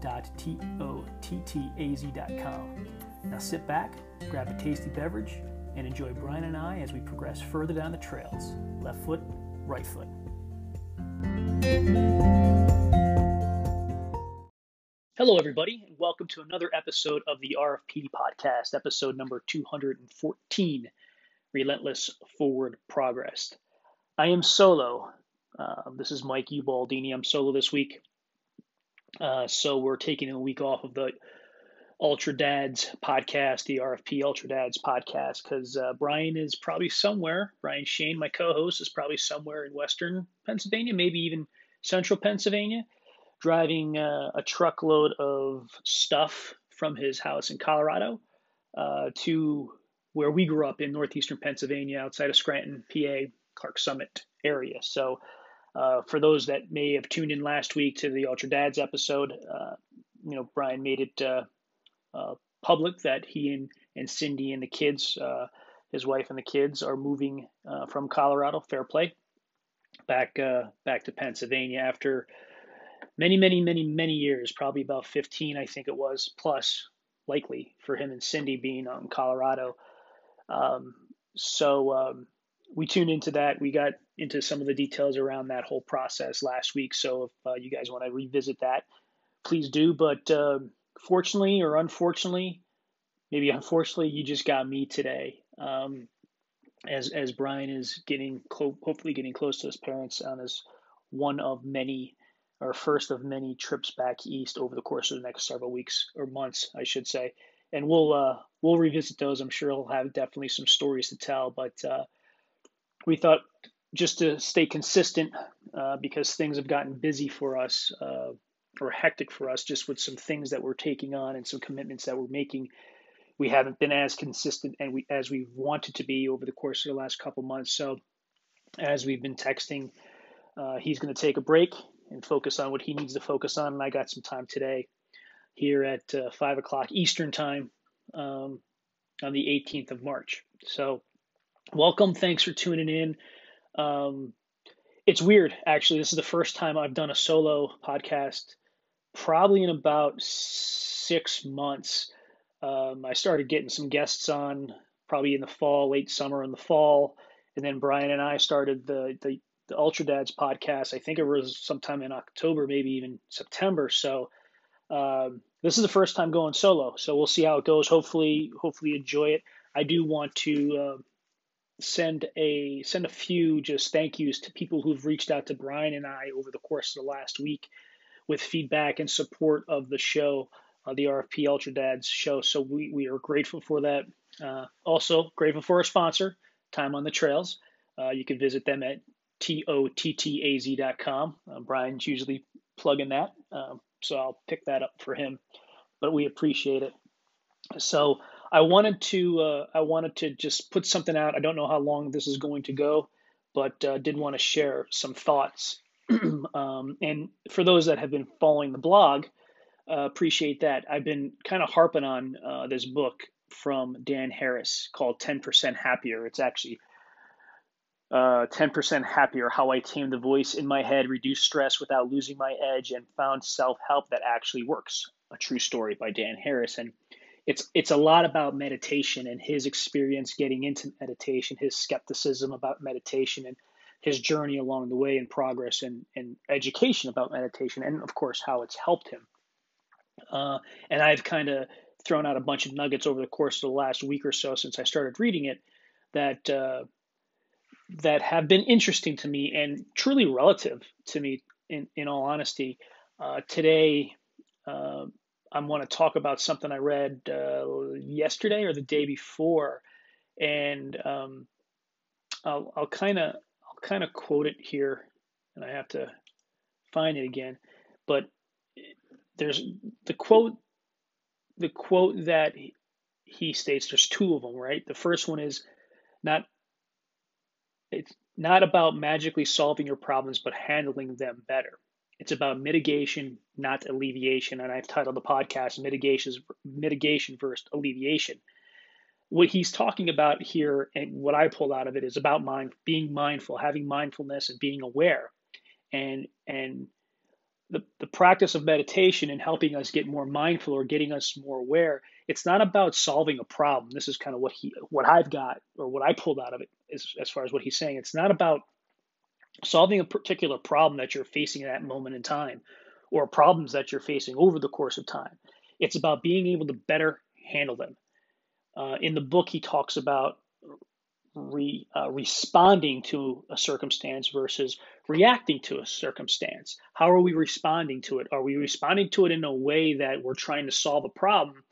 www.tottaz.com. Now sit back, grab a tasty beverage, and enjoy Brian and I as we progress further down the trails. Left foot, right foot. Hello, everybody, and welcome to another episode of the RFP podcast, episode number 214 Relentless Forward Progress. I am solo. Uh, this is Mike Ubaldini. I'm solo this week. Uh, so we're taking a week off of the Ultra Dads podcast, the RFP Ultra Dads podcast, because uh, Brian is probably somewhere. Brian Shane, my co-host, is probably somewhere in Western Pennsylvania, maybe even Central Pennsylvania, driving uh, a truckload of stuff from his house in Colorado uh, to where we grew up in northeastern Pennsylvania, outside of Scranton, PA, Clarks Summit area. So uh, for those that may have tuned in last week to the Ultra Dads episode, uh, you know, Brian made it uh, uh public that he and, and Cindy and the kids, uh, his wife and the kids, are moving uh, from Colorado, Fairplay, back back to Pennsylvania after many, many, many, many years, probably about 15, I think it was, plus likely for him and Cindy being out in Colorado. Um, so um, we tuned into that. We got into some of the details around that whole process last week. So if uh, you guys want to revisit that, please do. But uh, fortunately or unfortunately, maybe unfortunately, you just got me today. Um, as as Brian is getting clo- hopefully getting close to his parents on his one of many or first of many trips back east over the course of the next several weeks or months, I should say. And we'll uh, we'll revisit those. I'm sure he'll have definitely some stories to tell, but uh, we thought just to stay consistent uh, because things have gotten busy for us uh, or hectic for us just with some things that we're taking on and some commitments that we're making we haven't been as consistent and we as we wanted to be over the course of the last couple months. So as we've been texting uh, he's going to take a break and focus on what he needs to focus on. And i got some time today here at uh, 5 o'clock eastern time um, on the 18th of march. So welcome. Thanks for tuning in. Um, it's weird, actually. This is the first time I've done a solo podcast, probably in about six months. Um, I started getting some guests on probably in the fall, late summer in the fall, and then Brian and I started the the, the Ultra Dads podcast. I think it was sometime in October, maybe even September. So um, this is the first time going solo. So we'll see how it goes. Hopefully, hopefully enjoy it. I do want to. Uh, send a send a few just thank yous to people who've reached out to Brian and I over the course of the last week with feedback and support of the show, uh, the RFP Ultra Dads show. So we, we are grateful for that. Uh, also grateful for our sponsor, Time on the Trails. Uh, you can visit them at tottaz.com. Uh, Brian's usually plugging that, um, so I'll pick that up for him. But we appreciate it. So I wanted to uh, I wanted to just put something out. I don't know how long this is going to go, but uh, did want to share some thoughts. um, and for those that have been following the blog, uh, appreciate that. I've been kind of harping on uh, this book from Dan Harris called 10% Happier. It's actually uh, 10% Happier How I Tamed the Voice in My Head, Reduced Stress Without Losing My Edge, and Found Self Help That Actually Works. A true story by Dan Harris. And it's it's a lot about meditation and his experience getting into meditation, his skepticism about meditation and his journey along the way and progress and, and education about meditation and of course how it's helped him. Uh, and I've kind of thrown out a bunch of nuggets over the course of the last week or so since I started reading it that uh, that have been interesting to me and truly relative to me in, in all honesty. Uh, today, uh, I want to talk about something I read uh, yesterday or the day before, and um, I'll kind of I'll kind of quote it here, and I have to find it again. But there's the quote the quote that he states there's two of them right? The first one is not it's not about magically solving your problems but handling them better it's about mitigation not alleviation. And i've titled the podcast mitigation mitigation versus alleviation. What he's talking about here and what i pulled out of it is about mind being mindful having mindfulness and being aware. And and the, the practice of meditation and helping us get more mindful or getting us more aware it's not about solving a problem. This is kind of what he what i've got or what i pulled out of it as, as far as what he's saying. It's not about solving a particular problem that you're facing at that moment in time or problems that you're facing over the course of time it's about being able to better handle them uh, in the book he talks about re, uh, responding to a circumstance versus reacting to a circumstance. How are we responding to it? Are we responding to it in a way that we're trying to solve a problem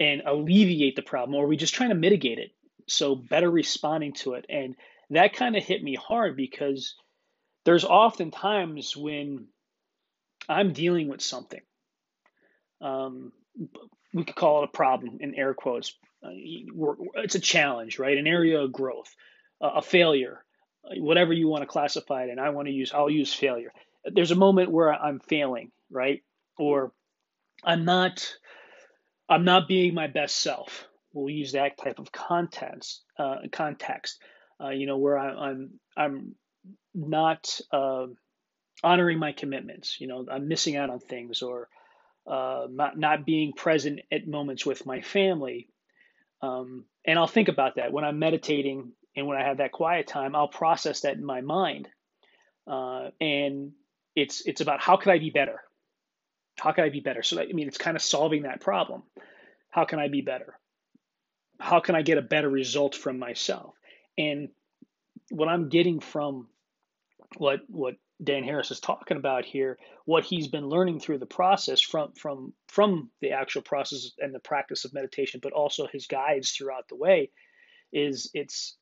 and alleviate the problem, or are we just trying to mitigate it? So, better responding to it. And that kind of hit me hard because there's often times when I'm dealing with something. Um, we could call it a problem in air quotes, uh, it's a challenge, right? An area of growth, a failure, whatever you want to classify it. And I want to use, I'll use failure. There's a moment where I'm failing, right? Or I'm not, I'm not being my best self. We'll use that type of context, uh, context. Uh, you know, where I, I'm, I'm not uh, honoring my commitments. You know, I'm missing out on things, or uh, not not being present at moments with my family um, and I'll think about that when I'm meditating and when I have that quiet time. I'll process that in my mind, uh, and it's it's about how could I be better? How can I be better? So that, I mean, it's kind of solving that problem. How can I be better? How can I get a better result from myself? And what I'm getting from what what Dan Harris is talking about here, what he's been learning through the process from from from the actual process and the practice of meditation, but also his guides throughout the way, is it's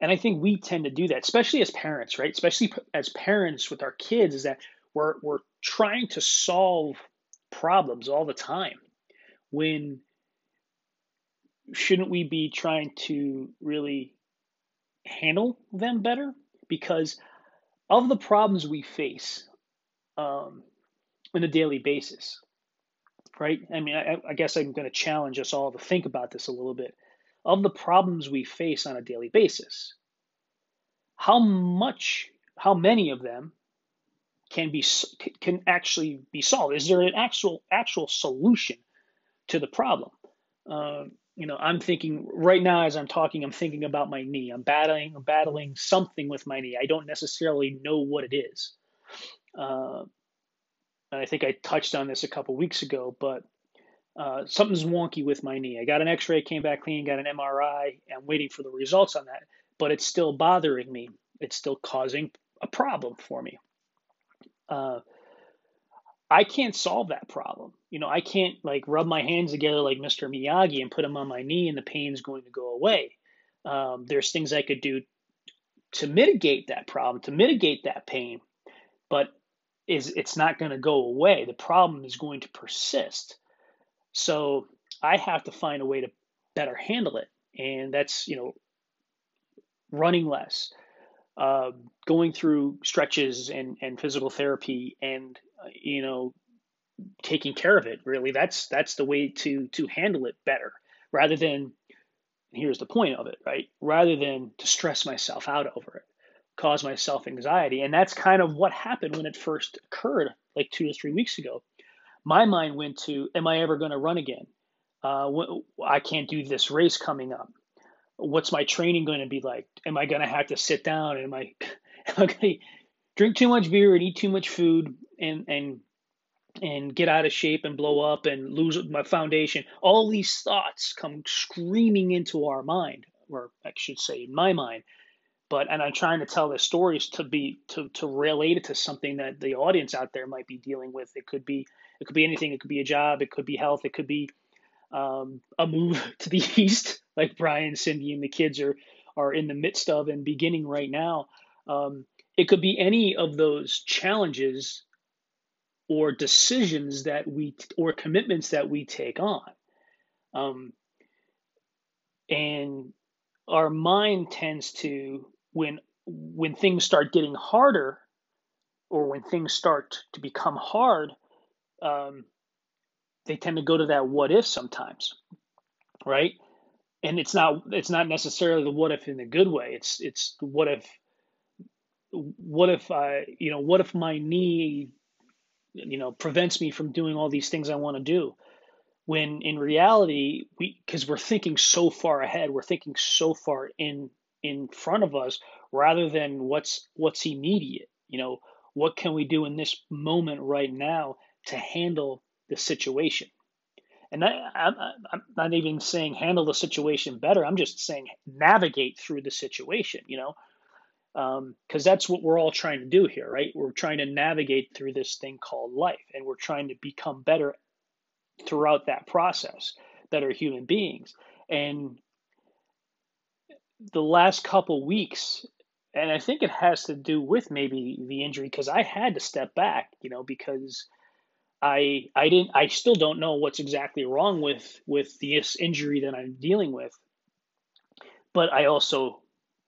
and I think we tend to do that, especially as parents, right? Especially as parents with our kids, is that we're we're trying to solve problems all the time when shouldn't we be trying to really handle them better because of the problems we face um, on a daily basis, right? I mean, I, I guess I'm going to challenge us all to think about this a little bit. Of the problems we face on a daily basis, how much, how many of them can be can actually be solved? Is there an actual actual solution to the problem? Um, you know, I'm thinking right now as I'm talking, I'm thinking about my knee. I'm battling, I'm battling something with my knee. I don't necessarily know what it is. Uh, I think I touched on this a couple weeks ago, but uh, something's wonky with my knee. I got an X-ray, came back clean, got an MRI. I'm waiting for the results on that, but it's still bothering me. It's still causing a problem for me. Uh, I can't solve that problem. You know, I can't like rub my hands together like Mr. Miyagi and put them on my knee and the pain's going to go away. Um, there's things I could do to mitigate that problem, to mitigate that pain, but is it's not going to go away. The problem is going to persist. So I have to find a way to better handle it, and that's you know running less, uh, going through stretches and and physical therapy and you know, taking care of it. Really, that's that's the way to to handle it better, rather than. Here's the point of it, right? Rather than to stress myself out over it, cause myself anxiety, and that's kind of what happened when it first occurred, like two to three weeks ago. My mind went to, "Am I ever going to run again? Uh, I can't do this race coming up. What's my training going to be like? Am I going to have to sit down? Am I, am I going to drink too much beer and eat too much food and and and get out of shape and blow up and lose my foundation. All these thoughts come screaming into our mind, or I should say, in my mind. But and I'm trying to tell the stories to be to to relate it to something that the audience out there might be dealing with. It could be it could be anything. It could be a job. It could be health. It could be um, a move to the east, like Brian, Cindy, and the kids are are in the midst of and beginning right now. Um, it could be any of those challenges or decisions that we or commitments that we take on. Um, and our mind tends to when when things start getting harder or when things start to become hard um, they tend to go to that what if sometimes right? And it's not it's not necessarily the what if in a good way. It's it's what if what if i you know what if my knee you know prevents me from doing all these things i want to do? When in reality we because we're thinking so far ahead we're thinking so far in in front of us rather than what's what's immediate. You know what can we do in this moment right now to handle the situation. And I, am not even saying handle the situation better. I'm just saying navigate through the situation you know because um, that's what we're all trying to do here right? We're trying to navigate through this thing called life and we're trying to become better throughout that process are human beings. And the last couple weeks, and I think it has to do with maybe the injury because I had to step back, you know, because I I didn't I still don't know what's exactly wrong with with this injury that I'm dealing with. But I also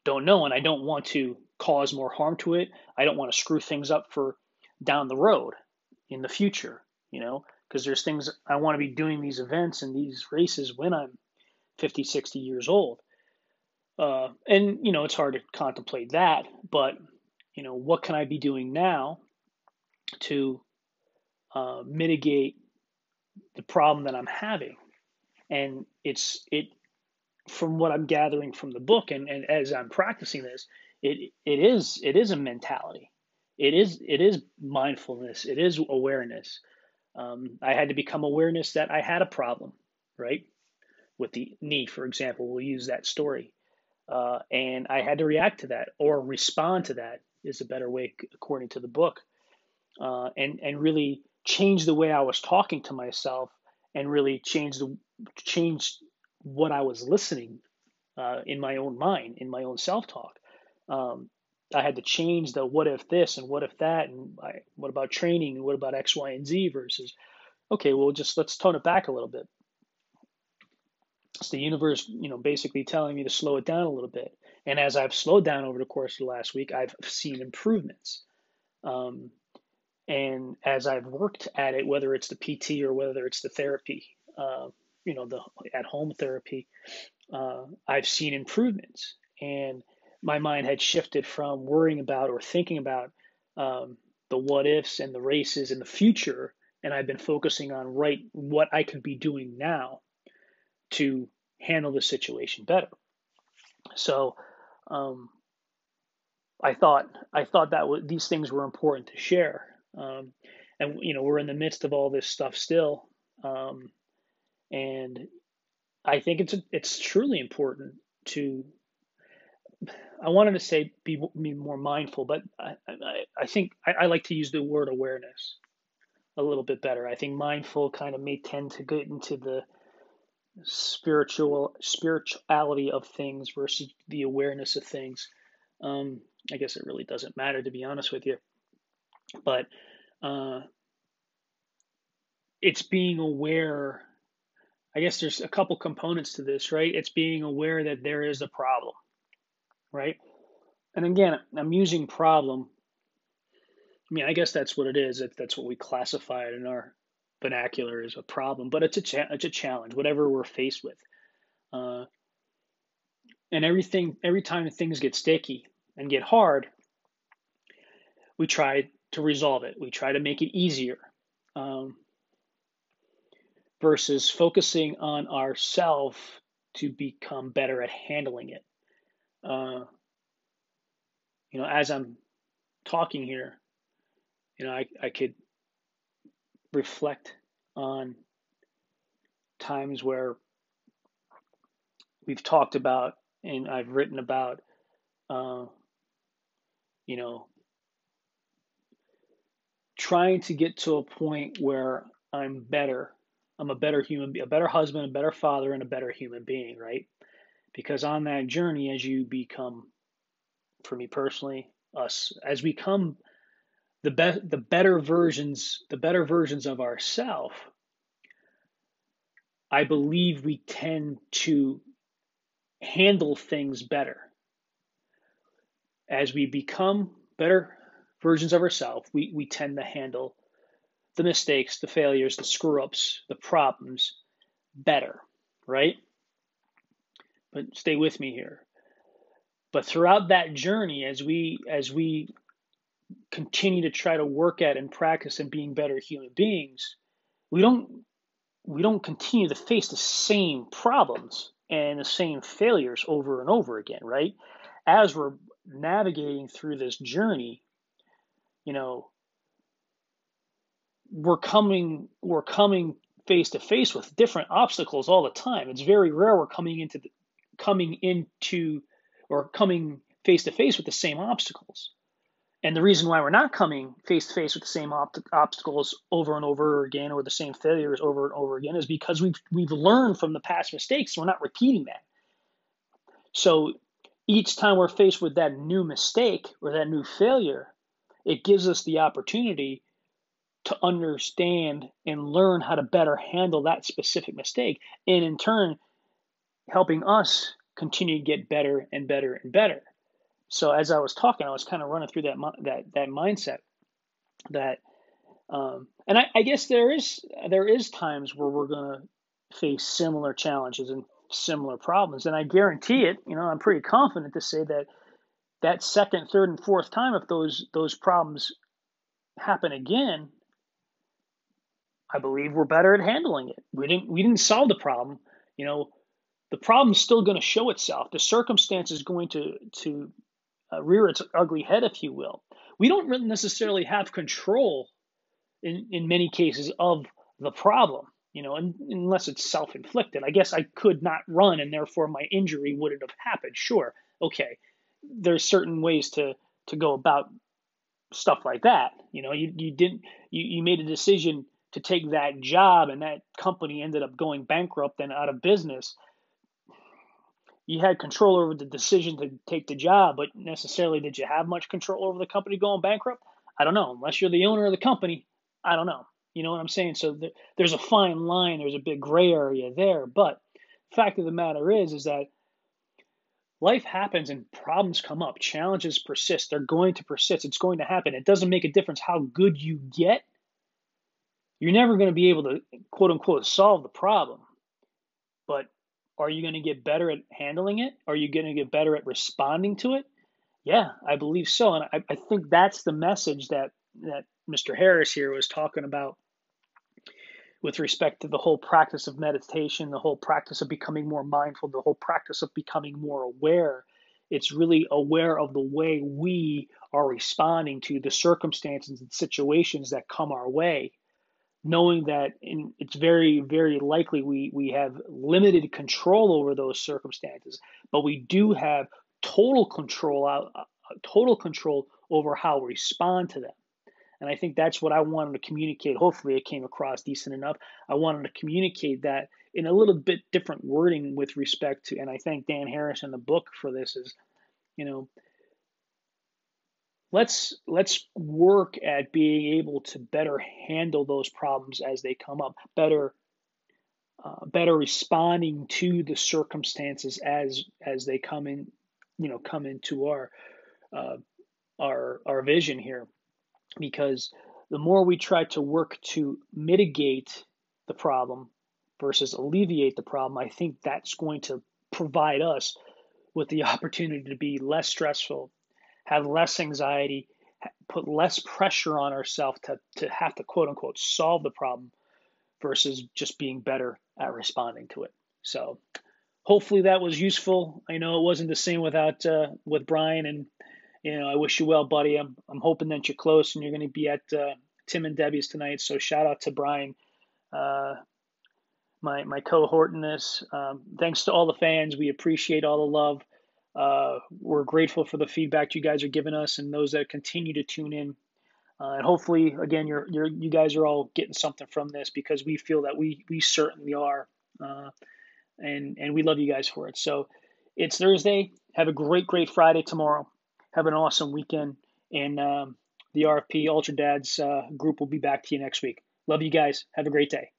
don't know and I don't want to cause more harm to it. I don't want to screw things up for down the road in the future, you know because there's things I want to be doing these events and these races when I'm 50, 60 years old. Uh, and, you know, it's hard to contemplate that, but, you know, what can I be doing now to uh, mitigate the problem that I'm having? And it's, it, from what I'm gathering from the book and, and as I'm practicing this, it, it is, it is a mentality. It is, it is mindfulness. It is awareness um, I had to become awareness that I had a problem, right? With the knee, for example, we'll use that story. Uh, and I had to react to that or respond to that is a better way, according to the book, uh, and and really change the way I was talking to myself and really change the change what I was listening uh, in my own mind, in my own self talk. Um, I had to change the what if this and what if that and I, what about training and what about X, Y, and Z versus okay, well just let's tone it back a little bit. It's the universe, you know, basically telling me to slow it down a little bit. And as I've slowed down over the course of the last week, I've seen improvements. Um, and as I've worked at it, whether it's the PT or whether it's the therapy, uh, you know, the at home therapy, uh, I've seen improvements. And my mind had shifted from worrying about or thinking about um, the what ifs and the races in the future, and I've been focusing on right what I could be doing now to handle the situation better. So, um, I thought I thought that w- these things were important to share, um, and you know we're in the midst of all this stuff still, um, and I think it's it's truly important to I wanted to say be, be more mindful, but I, I, I think I, I, like to use the word awareness a little bit better. I think mindful kind of may tend to get into the spiritual spirituality of things versus the awareness of things. Um, I guess it really doesn't matter to be honest with you, but uh, it's being aware. I guess there's a couple components to this, right? It's being aware that there is a problem right? And again, I'm using problem. I mean, I guess that's what it is. That's what we classify it in our vernacular as a problem, but it's a cha- it's a challenge, whatever we're faced with. Uh, and everything, every time things get sticky and get hard, we try to resolve it. We try to make it easier. Um, versus focusing on ourself to become better at handling it uh, you know, as I'm talking here, you know, I, I could reflect on times where we've talked about and I've written about, uh, you know, trying to get to a point where I'm better. I'm a better human, a better husband, a better father, and a better human being, right? Because on that journey, as you become, for me personally, us, as we come the be- the better versions the better versions of ourself I believe we tend to handle things better as we become better versions of ourselves we, we tend to handle the mistakes the failures the screw ups the problems better right but stay with me here but throughout that journey as we as we continue to try to work at and practice and being better human beings, we don't we don't continue to face the same problems and the same failures over and over again, right? As we're navigating through this journey, you know, we're coming we're coming face to face with different obstacles all the time. It's very rare we're coming into the, coming into or coming face to face with the same obstacles. And the reason why we're not coming face to face with the same op- obstacles over and over again or the same failures over and over again is because we've we've learned from the past mistakes. We're not repeating that. So each time we're faced with that new mistake or that new failure, it gives us the opportunity to understand and learn how to better handle that specific mistake, and in turn, helping us continue to get better and better and better. So as I was talking, I was kind of running through that that that mindset that, um, and I, I guess there is there is times where we're gonna face similar challenges and similar problems, and I guarantee it. You know, I'm pretty confident to say that that second, third, and fourth time, if those those problems happen again, I believe we're better at handling it. We didn't we didn't solve the problem. You know, the problem's still going to show itself. The circumstance is going to to uh, rear its ugly head, if you will. We don't necessarily have control in, in many cases of the problem, you know, unless it's self inflicted. I guess I could not run and therefore my injury wouldn't have happened. Sure, okay. There's certain ways to, to go about stuff like that. You know, you, you didn't, you, you made a decision to take that job and that company ended up going bankrupt and out of business you had control over the decision to take the job, but necessarily did you have much control over the company going bankrupt? I don't know. Unless you're the owner of the company, I don't know. You know what I'm saying? So there's a fine line. There's a big gray area there. But fact of the matter is, is that life happens and problems come up. Challenges persist. They're going to persist. It's going to happen. It doesn't make a difference how good you get. You're never going to be able to quote unquote solve the problem. But are you going to get better at handling it? Are you going to get better at responding to it? Yeah, I believe so. And I, I think that's the message that, that Mr. Harris here was talking about with respect to the whole practice of meditation, the whole practice of becoming more mindful, the whole practice of becoming more aware. It's really aware of the way we are responding to the circumstances and situations that come our way knowing that in, it's very, very likely we, we have limited control over those circumstances, but we do have total control out, uh, total control over how we respond to them. And I think that's what I wanted to communicate. Hopefully, it came across decent enough. I wanted to communicate that in a little bit different wording with respect to, and I thank Dan Harris in the book for this. Is you know, let's let's work at being able to better handle those problems as they come up better uh, better responding to the circumstances as as they come in you know come into our uh, our our vision here because the more we try to work to mitigate the problem versus alleviate the problem i think that's going to provide us with the opportunity to be less stressful have less anxiety, put less pressure on ourselves to, to have to quote unquote solve the problem versus just being better at responding to it. So hopefully that was useful. I know it wasn't the same without uh, with Brian, and you know I wish you well, buddy. I'm I'm hoping that you're close and you're going to be at uh, Tim and Debbie's tonight. So shout out to Brian, uh, my my cohort in this. Um, thanks to all the fans. We appreciate all the love. Uh, we're grateful for the feedback you guys are giving us and those that continue to tune in. Uh, and hopefully, again, you're, you're, you guys are all getting something from this because we feel that we, we certainly are. Uh, and, and we love you guys for it. So it's Thursday. Have a great, great Friday tomorrow. Have an awesome weekend. And um, the RFP Ultra Dads uh, group will be back to you next week. Love you guys. Have a great day.